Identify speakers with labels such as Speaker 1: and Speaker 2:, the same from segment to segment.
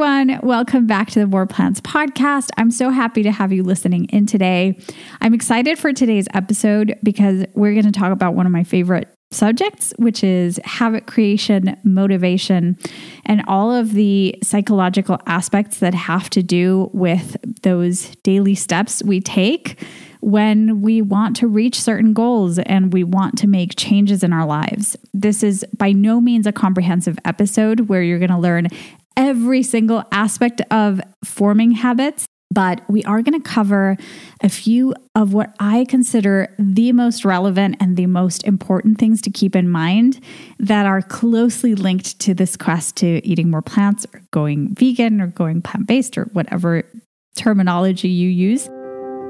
Speaker 1: everyone. Welcome back to the More Plants podcast. I'm so happy to have you listening in today. I'm excited for today's episode because we're going to talk about one of my favorite subjects, which is habit creation, motivation, and all of the psychological aspects that have to do with those daily steps we take when we want to reach certain goals and we want to make changes in our lives. This is by no means a comprehensive episode where you're going to learn every single aspect of forming habits, but we are going to cover a few of what I consider the most relevant and the most important things to keep in mind that are closely linked to this quest to eating more plants or going vegan or going plant based or whatever terminology you use.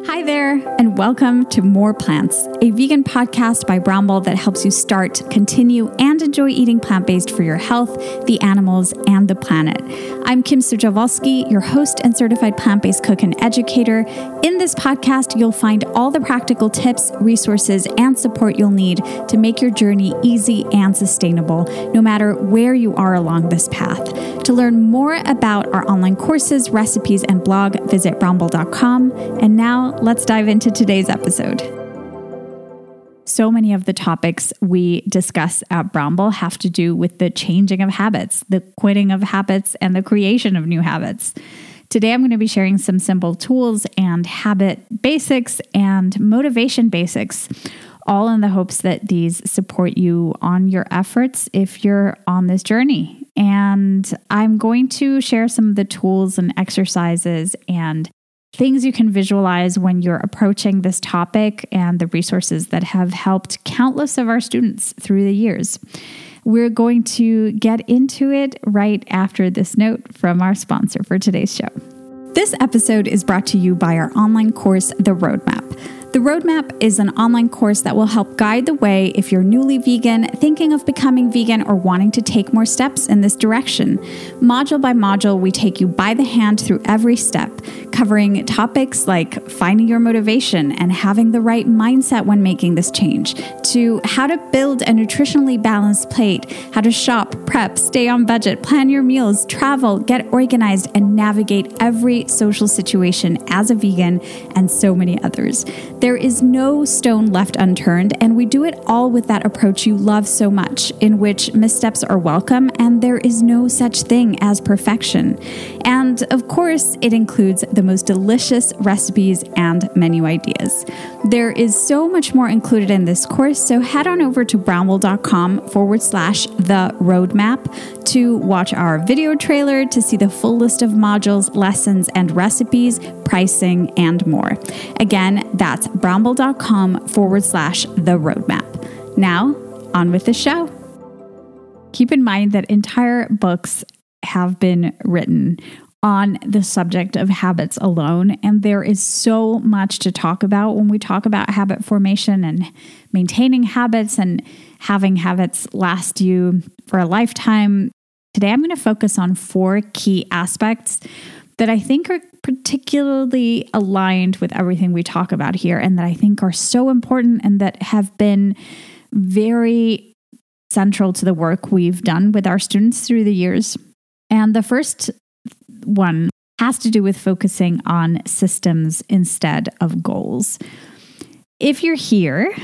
Speaker 1: Hi there, and welcome to More Plants, a vegan podcast by Brownble that helps you start, continue, and enjoy eating plant based for your health, the animals, and the planet. I'm Kim Sujawalski, your host and certified plant based cook and educator. In this podcast, you'll find all the practical tips, resources, and support you'll need to make your journey easy and sustainable, no matter where you are along this path. To learn more about our online courses, recipes, and blog, visit brownble.com. And now, let's dive into today's episode. So many of the topics we discuss at Brownble have to do with the changing of habits, the quitting of habits, and the creation of new habits. Today, I'm going to be sharing some simple tools and habit basics and motivation basics, all in the hopes that these support you on your efforts if you're on this journey. And I'm going to share some of the tools and exercises and things you can visualize when you're approaching this topic and the resources that have helped countless of our students through the years. We're going to get into it right after this note from our sponsor for today's show. This episode is brought to you by our online course, The Roadmap. The Roadmap is an online course that will help guide the way if you're newly vegan, thinking of becoming vegan, or wanting to take more steps in this direction. Module by module, we take you by the hand through every step, covering topics like finding your motivation and having the right mindset when making this change, to how to build a nutritionally balanced plate, how to shop, prep, stay on budget, plan your meals, travel, get organized, and navigate every social situation as a vegan, and so many others. There is no stone left unturned, and we do it all with that approach you love so much, in which missteps are welcome and there is no such thing as perfection. And of course, it includes the most delicious recipes and menu ideas. There is so much more included in this course, so head on over to brownble.com forward slash the roadmap to watch our video trailer to see the full list of modules, lessons, and recipes, pricing, and more. Again, that's brownble.com forward slash the roadmap. Now, on with the show. Keep in mind that entire books have been written on the subject of habits alone. And there is so much to talk about when we talk about habit formation and maintaining habits and having habits last you for a lifetime. Today, I'm going to focus on four key aspects that I think are particularly aligned with everything we talk about here and that I think are so important and that have been very central to the work we've done with our students through the years. And the first one has to do with focusing on systems instead of goals. If you're here,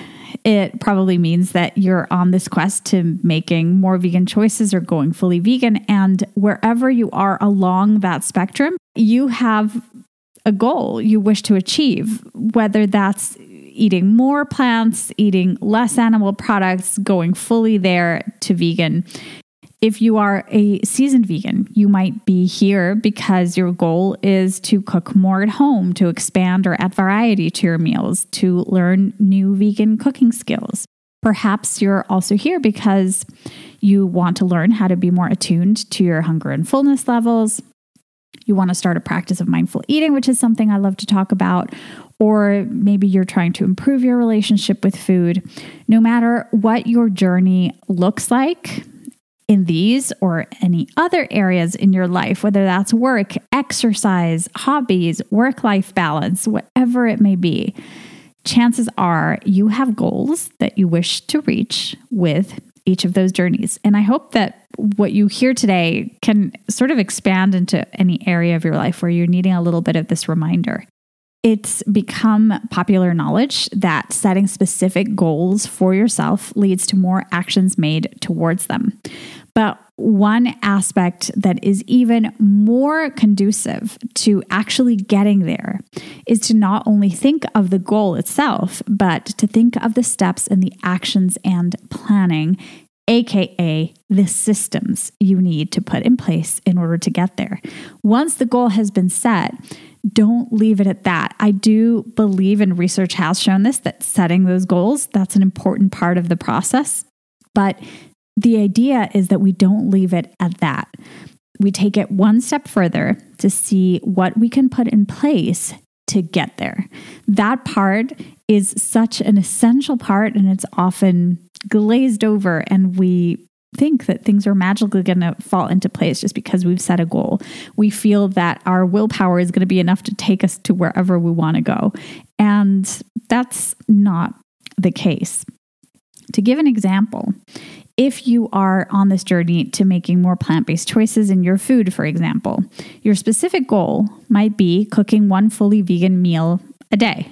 Speaker 1: it probably means that you're on this quest to making more vegan choices or going fully vegan. And wherever you are along that spectrum, you have a goal you wish to achieve, whether that's eating more plants, eating less animal products, going fully there to vegan. If you are a seasoned vegan, you might be here because your goal is to cook more at home, to expand or add variety to your meals, to learn new vegan cooking skills. Perhaps you're also here because you want to learn how to be more attuned to your hunger and fullness levels. You want to start a practice of mindful eating, which is something I love to talk about. Or maybe you're trying to improve your relationship with food. No matter what your journey looks like, in these or any other areas in your life, whether that's work, exercise, hobbies, work life balance, whatever it may be, chances are you have goals that you wish to reach with each of those journeys. And I hope that what you hear today can sort of expand into any area of your life where you're needing a little bit of this reminder. It's become popular knowledge that setting specific goals for yourself leads to more actions made towards them. But one aspect that is even more conducive to actually getting there is to not only think of the goal itself, but to think of the steps and the actions and planning, aka the systems you need to put in place in order to get there. Once the goal has been set, don't leave it at that. I do believe and research has shown this that setting those goals, that's an important part of the process. But the idea is that we don't leave it at that. We take it one step further to see what we can put in place to get there. That part is such an essential part and it's often glazed over and we think that things are magically going to fall into place just because we've set a goal. We feel that our willpower is going to be enough to take us to wherever we want to go. And that's not the case. To give an example, if you are on this journey to making more plant based choices in your food, for example, your specific goal might be cooking one fully vegan meal a day.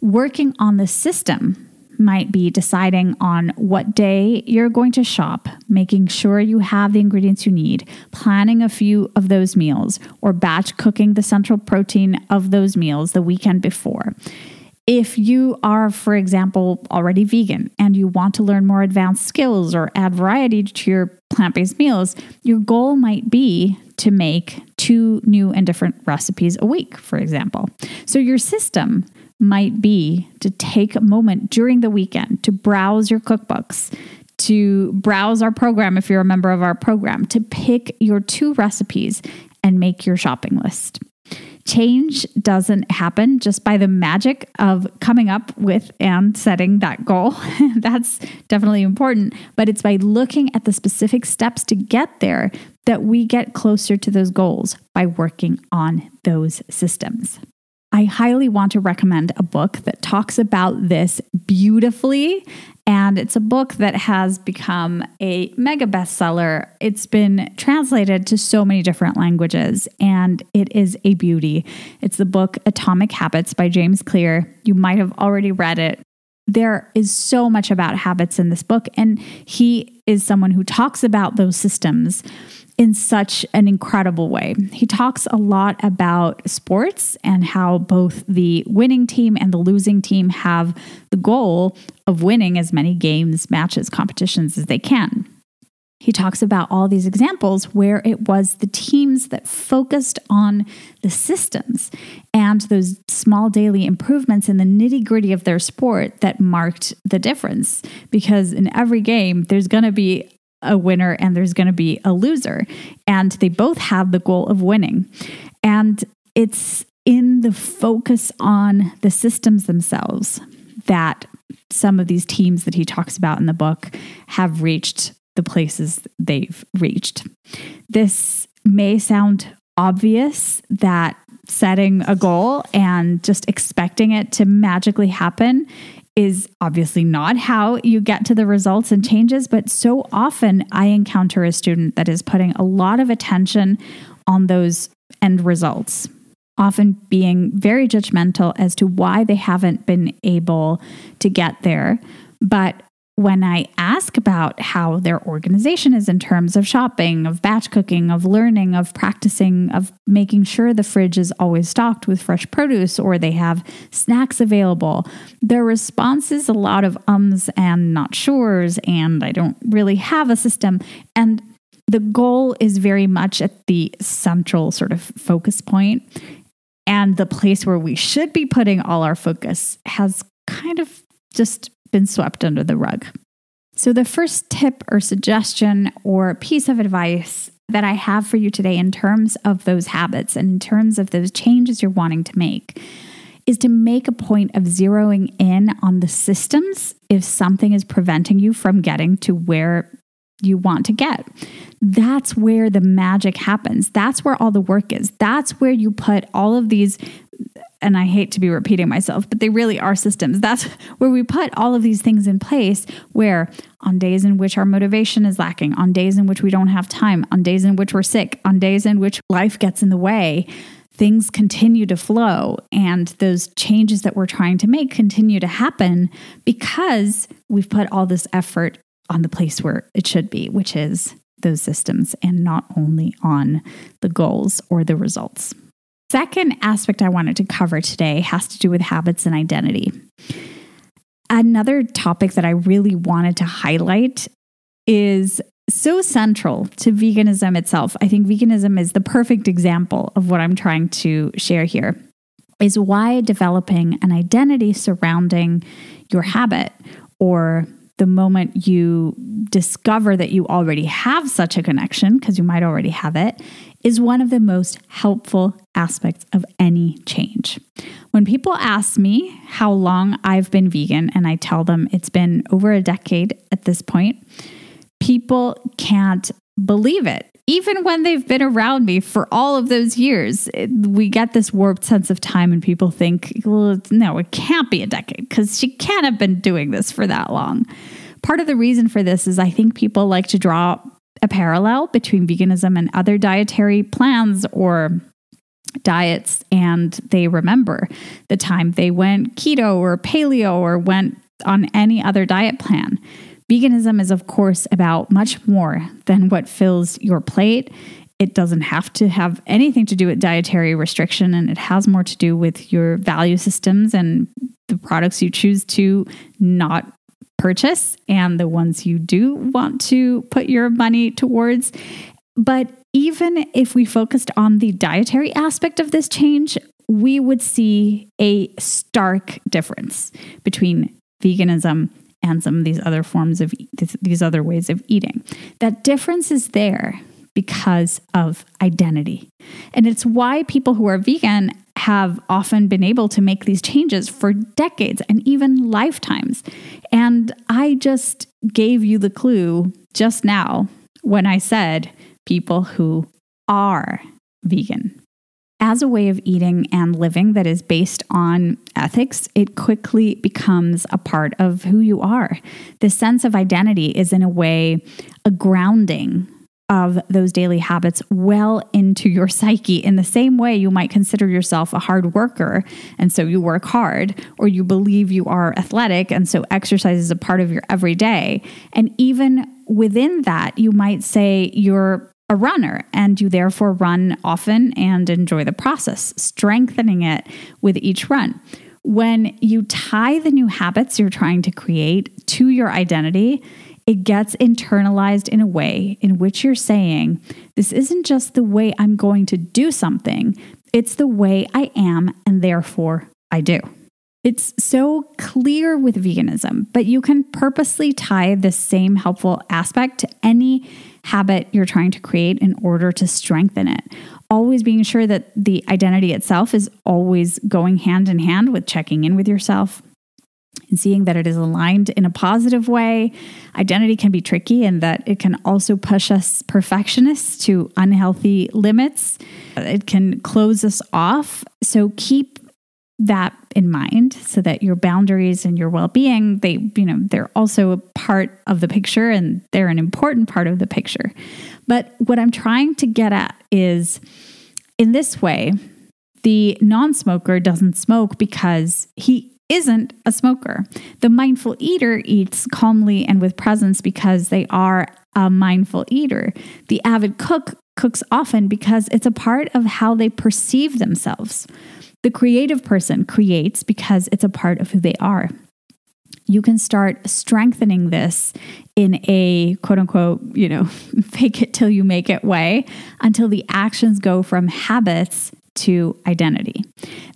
Speaker 1: Working on the system might be deciding on what day you're going to shop, making sure you have the ingredients you need, planning a few of those meals, or batch cooking the central protein of those meals the weekend before. If you are, for example, already vegan and you want to learn more advanced skills or add variety to your plant based meals, your goal might be to make two new and different recipes a week, for example. So your system might be to take a moment during the weekend to browse your cookbooks, to browse our program if you're a member of our program, to pick your two recipes and make your shopping list change doesn't happen just by the magic of coming up with and setting that goal. That's definitely important, but it's by looking at the specific steps to get there that we get closer to those goals by working on those systems. I highly want to recommend a book that talks about this beautifully. And it's a book that has become a mega bestseller. It's been translated to so many different languages, and it is a beauty. It's the book Atomic Habits by James Clear. You might have already read it. There is so much about habits in this book, and he is someone who talks about those systems in such an incredible way. He talks a lot about sports and how both the winning team and the losing team have the goal of winning as many games, matches, competitions as they can. He talks about all these examples where it was the teams that focused on the systems and those small daily improvements in the nitty gritty of their sport that marked the difference. Because in every game, there's going to be a winner and there's going to be a loser. And they both have the goal of winning. And it's in the focus on the systems themselves that some of these teams that he talks about in the book have reached the places they've reached. This may sound obvious that setting a goal and just expecting it to magically happen is obviously not how you get to the results and changes, but so often I encounter a student that is putting a lot of attention on those end results, often being very judgmental as to why they haven't been able to get there, but when I ask about how their organization is in terms of shopping, of batch cooking, of learning, of practicing, of making sure the fridge is always stocked with fresh produce or they have snacks available, their response is a lot of ums and not sures, and I don't really have a system. And the goal is very much at the central sort of focus point, and the place where we should be putting all our focus has kind of just been swept under the rug. So, the first tip or suggestion or piece of advice that I have for you today in terms of those habits and in terms of those changes you're wanting to make is to make a point of zeroing in on the systems if something is preventing you from getting to where you want to get. That's where the magic happens. That's where all the work is. That's where you put all of these and I hate to be repeating myself, but they really are systems. That's where we put all of these things in place where on days in which our motivation is lacking, on days in which we don't have time, on days in which we're sick, on days in which life gets in the way, things continue to flow and those changes that we're trying to make continue to happen because we've put all this effort on the place where it should be, which is those systems and not only on the goals or the results. Second aspect I wanted to cover today has to do with habits and identity. Another topic that I really wanted to highlight is so central to veganism itself. I think veganism is the perfect example of what I'm trying to share here. Is why developing an identity surrounding your habit or the moment you discover that you already have such a connection, because you might already have it, is one of the most helpful aspects of any change. When people ask me how long I've been vegan, and I tell them it's been over a decade at this point, people can't believe it. Even when they've been around me for all of those years, we get this warped sense of time, and people think, well, no, it can't be a decade because she can't have been doing this for that long. Part of the reason for this is I think people like to draw a parallel between veganism and other dietary plans or diets, and they remember the time they went keto or paleo or went on any other diet plan. Veganism is, of course, about much more than what fills your plate. It doesn't have to have anything to do with dietary restriction, and it has more to do with your value systems and the products you choose to not purchase and the ones you do want to put your money towards. But even if we focused on the dietary aspect of this change, we would see a stark difference between veganism and some of these other forms of these other ways of eating. That difference is there because of identity. And it's why people who are vegan have often been able to make these changes for decades and even lifetimes. And I just gave you the clue just now when I said people who are vegan as a way of eating and living that is based on ethics, it quickly becomes a part of who you are. The sense of identity is, in a way, a grounding of those daily habits well into your psyche in the same way you might consider yourself a hard worker and so you work hard or you believe you are athletic and so exercise is a part of your everyday and even within that you might say you're a runner and you therefore run often and enjoy the process, strengthening it with each run. When you tie the new habits you're trying to create to your identity, it gets internalized in a way in which you're saying, This isn't just the way I'm going to do something, it's the way I am, and therefore I do. It's so clear with veganism, but you can purposely tie the same helpful aspect to any habit you're trying to create in order to strengthen it. Always being sure that the identity itself is always going hand in hand with checking in with yourself and seeing that it is aligned in a positive way. Identity can be tricky in that it can also push us perfectionists to unhealthy limits. It can close us off. So keep that in mind so that your boundaries and your well-being they you know they're also a part of the picture and they're an important part of the picture. But what i'm trying to get at is in this way the non-smoker doesn't smoke because he isn't a smoker. The mindful eater eats calmly and with presence because they are a mindful eater. The avid cook cooks often because it's a part of how they perceive themselves the creative person creates because it's a part of who they are. You can start strengthening this in a quote unquote, you know, fake it till you make it way until the actions go from habits to identity.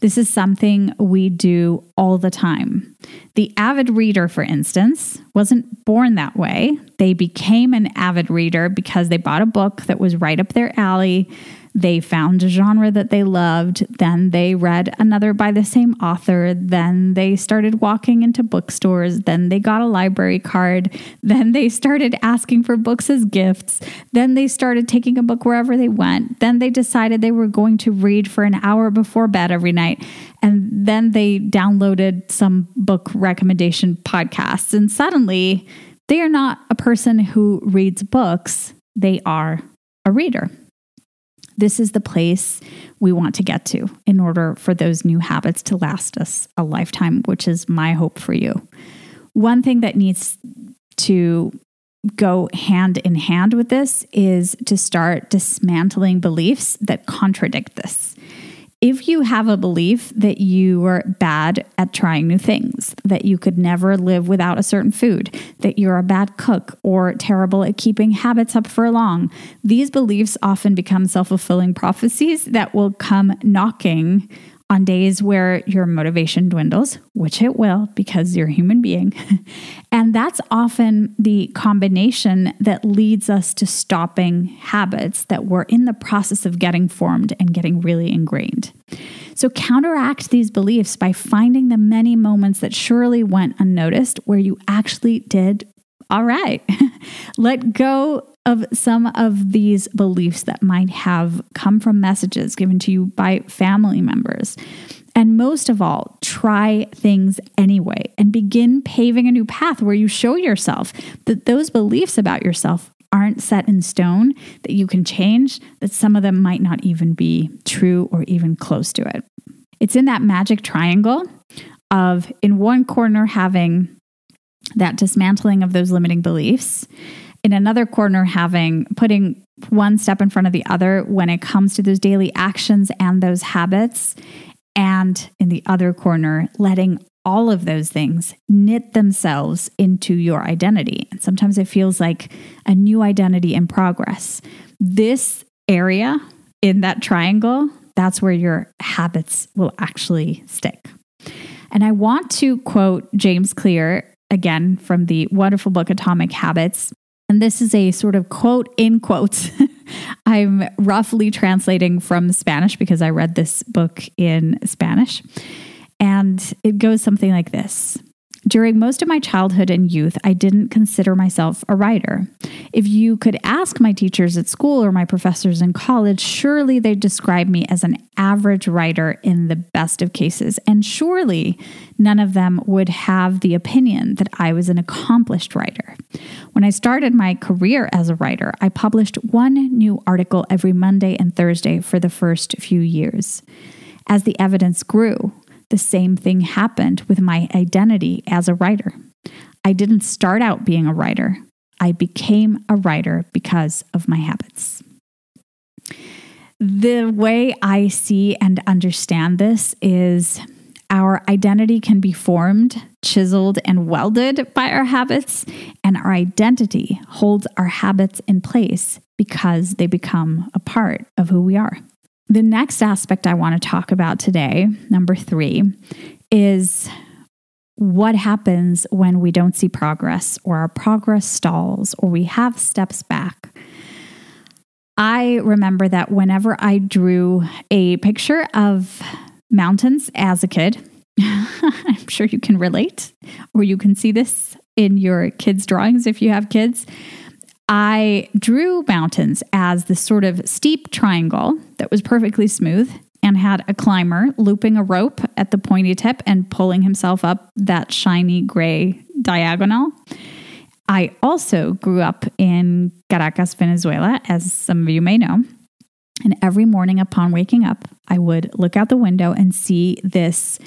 Speaker 1: This is something we do all the time. The avid reader, for instance, wasn't born that way. They became an avid reader because they bought a book that was right up their alley they found a genre that they loved. Then they read another by the same author. Then they started walking into bookstores. Then they got a library card. Then they started asking for books as gifts. Then they started taking a book wherever they went. Then they decided they were going to read for an hour before bed every night. And then they downloaded some book recommendation podcasts. And suddenly, They are not a person who reads books, they are a reader. This is the place we want to get to in order for those new habits to last us a lifetime, which is my hope for you. One thing that needs to go hand in hand with this is to start dismantling beliefs that contradict this if you have a belief that you are bad at trying new things, that you could never live without a certain food, that you're a bad cook or terrible at keeping habits up for long, these beliefs often become self fulfilling prophecies that will come knocking on days where your motivation dwindles, which it will because you're a human being. and that's often the combination that leads us to stopping habits that were in the process of getting formed and getting really ingrained. So, counteract these beliefs by finding the many moments that surely went unnoticed where you actually did all right. Let go of some of these beliefs that might have come from messages given to you by family members. And most of all, try things anyway and begin paving a new path where you show yourself that those beliefs about yourself aren't set in stone, that you can change, that some of them might not even be true or even close to it. It's in that magic triangle of, in one corner, having that dismantling of those limiting beliefs in another corner having putting one step in front of the other when it comes to those daily actions and those habits and in the other corner letting all of those things knit themselves into your identity. And sometimes it feels like a new identity in progress. This area in that triangle that's where your habits will actually stick. And i want to quote james clear again from the wonderful book atomic habits and this is a sort of quote in quotes. I'm roughly translating from Spanish because I read this book in Spanish. And it goes something like this during most of my childhood and youth, I didn't consider myself a writer. If you could ask my teachers at school or my professors in college, surely they'd describe me as an average writer in the best of cases. And surely none of them would have the opinion that I was an accomplished writer. When I started my career as a writer, I published one new article every Monday and Thursday for the first few years. As the evidence grew, the same thing happened with my identity as a writer. I didn't start out being a writer, I became a writer because of my habits. The way I see and understand this is our identity can be formed, chiseled, and welded by our habits, and our identity holds our habits in place because they become a part of who we are. The next aspect I want to talk about today, number three, is what happens when we don't see progress or our progress stalls or we have steps back. I remember that whenever I drew a picture of mountains as a kid, I'm sure you can relate, or you can see this in your kids' drawings if you have kids. I drew mountains as this sort of steep triangle that was perfectly smooth and had a climber looping a rope at the pointy tip and pulling himself up that shiny gray diagonal. I also grew up in Caracas, Venezuela, as some of you may know. And every morning upon waking up, I would look out the window and see this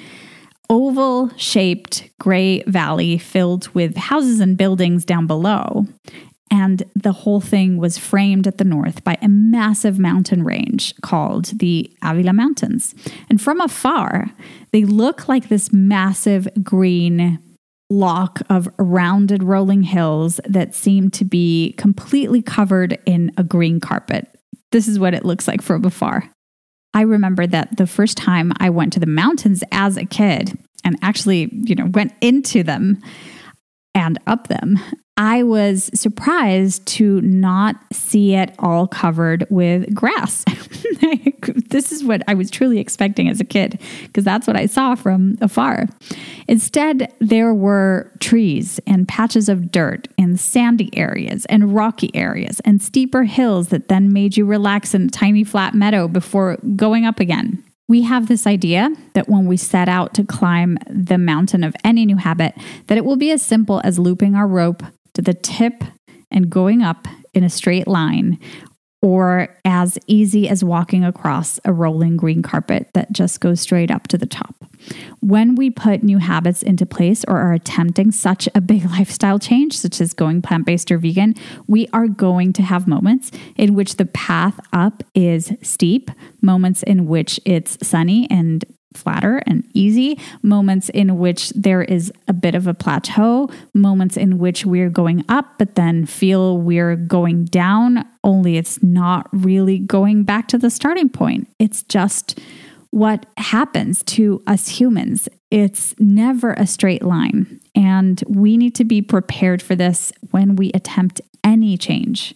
Speaker 1: oval shaped gray valley filled with houses and buildings down below. And the whole thing was framed at the north by a massive mountain range called the Avila Mountains. And from afar, they look like this massive green lock of rounded rolling hills that seem to be completely covered in a green carpet. This is what it looks like from afar. I remember that the first time I went to the mountains as a kid and actually, you know, went into them and up them, I was surprised to not see it all covered with grass. this is what I was truly expecting as a kid, because that's what I saw from afar. Instead, there were trees and patches of dirt and sandy areas and rocky areas and steeper hills that then made you relax in a tiny flat meadow before going up again. We have this idea that when we set out to climb the mountain of any new habit, that it will be as simple as looping our rope to the tip and going up in a straight line, or as easy as walking across a rolling green carpet that just goes straight up to the top. When we put new habits into place or are attempting such a big lifestyle change, such as going plant based or vegan, we are going to have moments in which the path up is steep, moments in which it's sunny and flatter and easy, moments in which there is a bit of a plateau, moments in which we're going up, but then feel we're going down, only it's not really going back to the starting point. It's just what happens to us humans. It's never a straight line. And we need to be prepared for this when we attempt any change.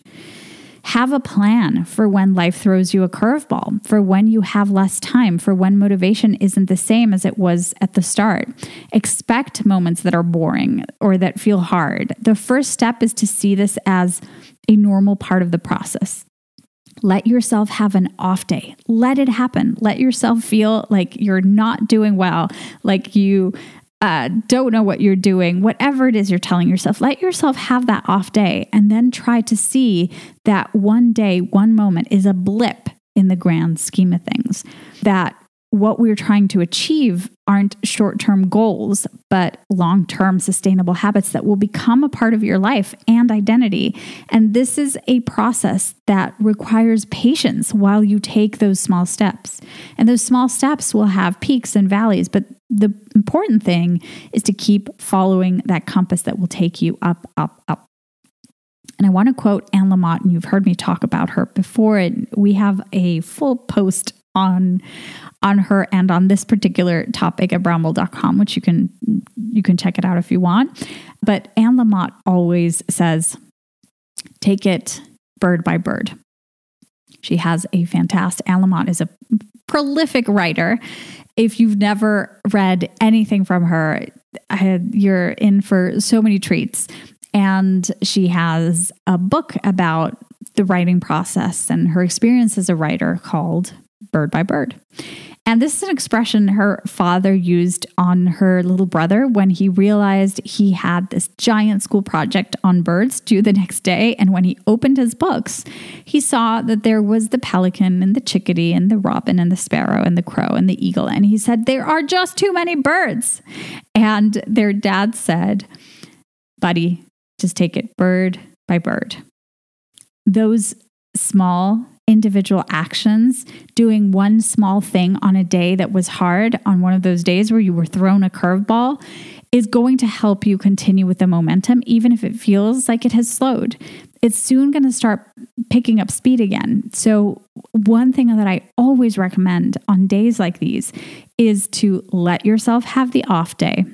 Speaker 1: Have a plan for when life throws you a curveball, for when you have less time, for when motivation isn't the same as it was at the start. Expect moments that are boring or that feel hard. The first step is to see this as a normal part of the process. Let yourself have an off day. Let it happen. Let yourself feel like you're not doing well, like you uh, don't know what you're doing, whatever it is you're telling yourself, let yourself have that off day and then try to see that one day, one moment is a blip in the grand scheme of things. That what we're trying to achieve aren't short term goals, but long term sustainable habits that will become a part of your life and identity. And this is a process that requires patience while you take those small steps. And those small steps will have peaks and valleys, but the important thing is to keep following that compass that will take you up, up, up. And I want to quote Anne Lamott, and you've heard me talk about her before. And we have a full post on on her and on this particular topic at brownble.com, which you can you can check it out if you want. But Anne Lamott always says, take it bird by bird. She has a fantastic Anne Lamott is a prolific writer. If you've never read anything from her, you're in for so many treats. And she has a book about the writing process and her experience as a writer called Bird by Bird. And this is an expression her father used on her little brother when he realized he had this giant school project on birds due the next day. And when he opened his books, he saw that there was the pelican and the chickadee and the robin and the sparrow and the crow and the eagle. And he said, There are just too many birds. And their dad said, Buddy, just take it bird by bird. Those small individual actions, doing one small thing on a day that was hard, on one of those days where you were thrown a curveball, is going to help you continue with the momentum, even if it feels like it has slowed. It's soon going to start picking up speed again. So, one thing that I always recommend on days like these is to let yourself have the off day.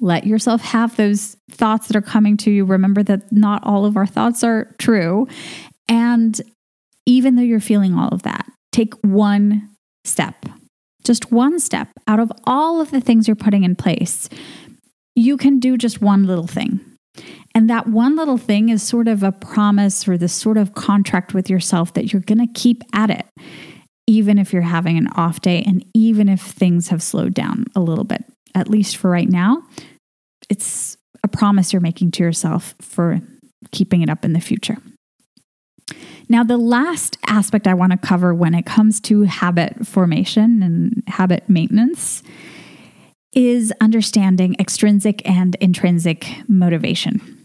Speaker 1: Let yourself have those thoughts that are coming to you. Remember that not all of our thoughts are true. And even though you're feeling all of that, take one step, just one step out of all of the things you're putting in place. You can do just one little thing. And that one little thing is sort of a promise or this sort of contract with yourself that you're going to keep at it, even if you're having an off day and even if things have slowed down a little bit, at least for right now. It's a promise you're making to yourself for keeping it up in the future. Now, the last aspect I want to cover when it comes to habit formation and habit maintenance is understanding extrinsic and intrinsic motivation.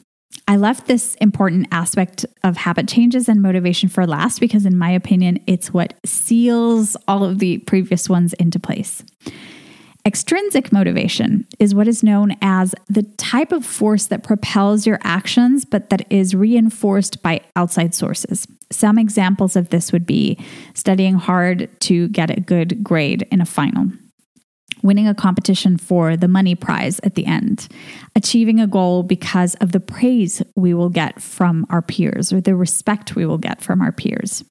Speaker 1: I left this important aspect of habit changes and motivation for last because, in my opinion, it's what seals all of the previous ones into place. Extrinsic motivation is what is known as the type of force that propels your actions, but that is reinforced by outside sources. Some examples of this would be studying hard to get a good grade in a final, winning a competition for the money prize at the end, achieving a goal because of the praise we will get from our peers or the respect we will get from our peers.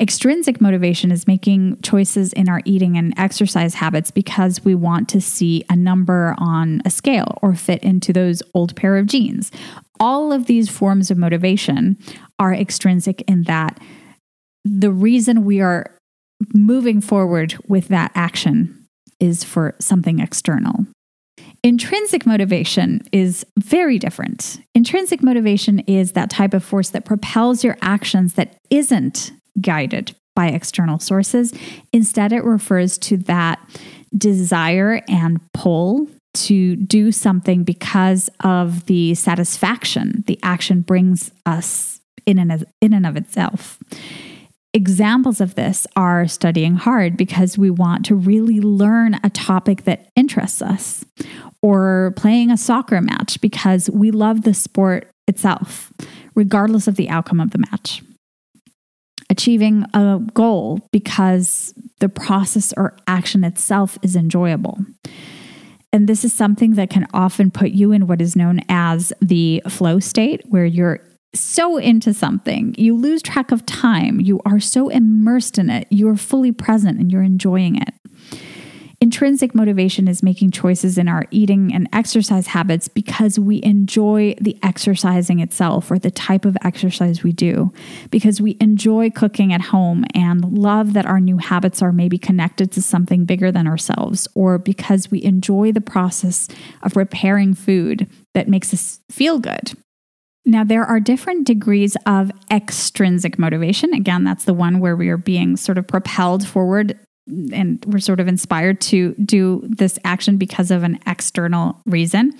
Speaker 1: Extrinsic motivation is making choices in our eating and exercise habits because we want to see a number on a scale or fit into those old pair of jeans. All of these forms of motivation are extrinsic in that the reason we are moving forward with that action is for something external. Intrinsic motivation is very different. Intrinsic motivation is that type of force that propels your actions that isn't guided by external sources. Instead, it refers to that desire and pull to do something because of the satisfaction the action brings us in and, in and of itself. Examples of this are studying hard because we want to really learn a topic that interests us, or playing a soccer match because we love the sport itself, regardless of the outcome of the match. Achieving a goal because the process or action itself is enjoyable. And this is something that can often put you in what is known as the flow state, where you're so into something, you lose track of time. You are so immersed in it. You are fully present and you're enjoying it. Intrinsic motivation is making choices in our eating and exercise habits because we enjoy the exercising itself or the type of exercise we do, because we enjoy cooking at home and love that our new habits are maybe connected to something bigger than ourselves, or because we enjoy the process of preparing food that makes us feel good. Now, there are different degrees of extrinsic motivation. Again, that's the one where we are being sort of propelled forward and we're sort of inspired to do this action because of an external reason.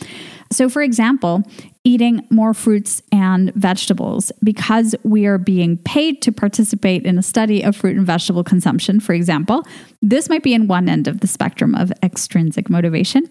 Speaker 1: So, for example, eating more fruits and vegetables because we are being paid to participate in a study of fruit and vegetable consumption, for example, this might be in one end of the spectrum of extrinsic motivation.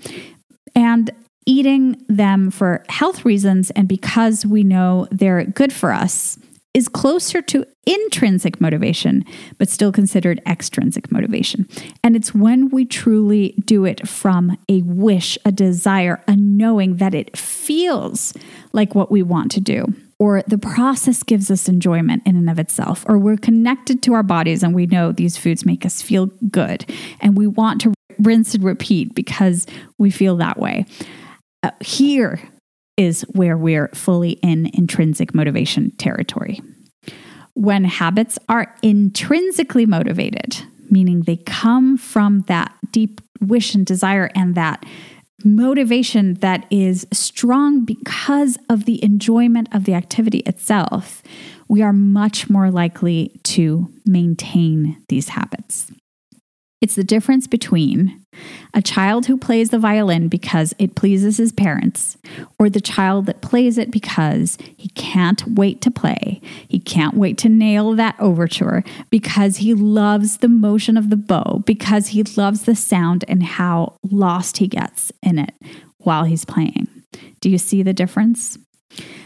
Speaker 1: And eating them for health reasons and because we know they're good for us is closer to intrinsic motivation, but still considered extrinsic motivation. And it's when we truly do it from a wish, a desire, a knowing that it feels like what we want to do. Or the process gives us enjoyment in and of itself, or we're connected to our bodies and we know these foods make us feel good and we want to rinse and repeat because we feel that way. Uh, here is where we're fully in intrinsic motivation territory. When habits are intrinsically motivated, meaning they come from that deep wish and desire and that motivation that is strong because of the enjoyment of the activity itself, we are much more likely to maintain these habits. It's the difference between a child who plays the violin because it pleases his parents, or the child that plays it because he can't wait to play. He can't wait to nail that overture because he loves the motion of the bow, because he loves the sound and how lost he gets in it while he's playing. Do you see the difference?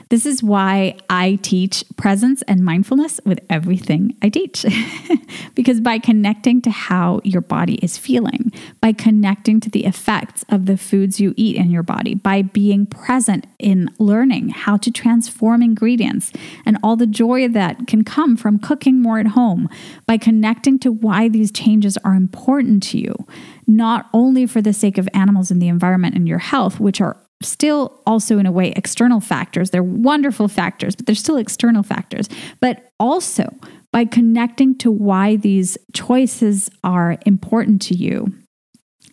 Speaker 1: This is why I teach presence and mindfulness with everything I teach. because by connecting to how your body is feeling, by connecting to the effects of the foods you eat in your body, by being present in learning how to transform ingredients and all the joy that can come from cooking more at home, by connecting to why these changes are important to you, not only for the sake of animals and the environment and your health, which are still also in a way external factors. They're wonderful factors, but they're still external factors. But also by connecting to why these choices are important to you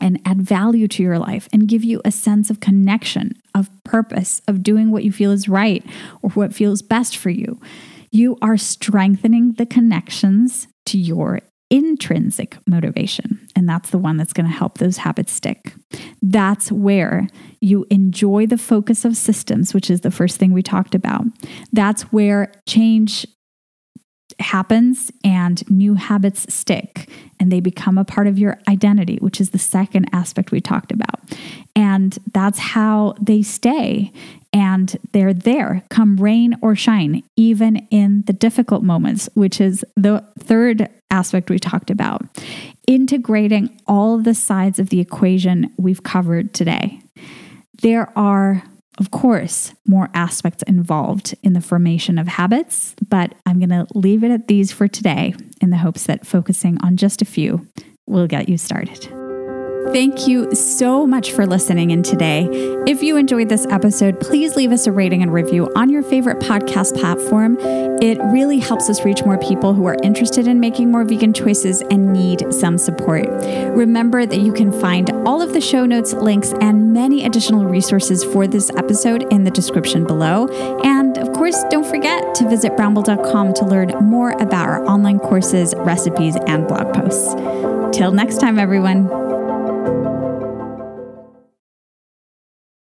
Speaker 1: and add value to your life and give you a sense of connection, of purpose, of doing what you feel is right or what feels best for you. You are strengthening the connections to your intrinsic motivation. And that's the one that's going to help those habits stick. That's where you enjoy the focus of systems, which is the first thing we talked about. That's where change happens and new habits stick and they become a part of your identity, which is the second aspect we talked about. And that's how they stay and they're there come rain or shine, even in the difficult moments, which is the third aspect we talked about. Integrating all the sides of the equation we've covered today. There are of course, more aspects involved in the formation of habits, but I'm going to leave it at these for today in the hopes that focusing on just a few will get you started. Thank you so much for listening in today. If you enjoyed this episode, please leave us a rating and review on your favorite podcast platform. It really helps us reach more people who are interested in making more vegan choices and need some support. Remember that you can find all of the show notes, links, and many additional resources for this episode in the description below. And of course, don't forget to visit brownble.com to learn more about our online courses, recipes, and blog posts. Till next time, everyone.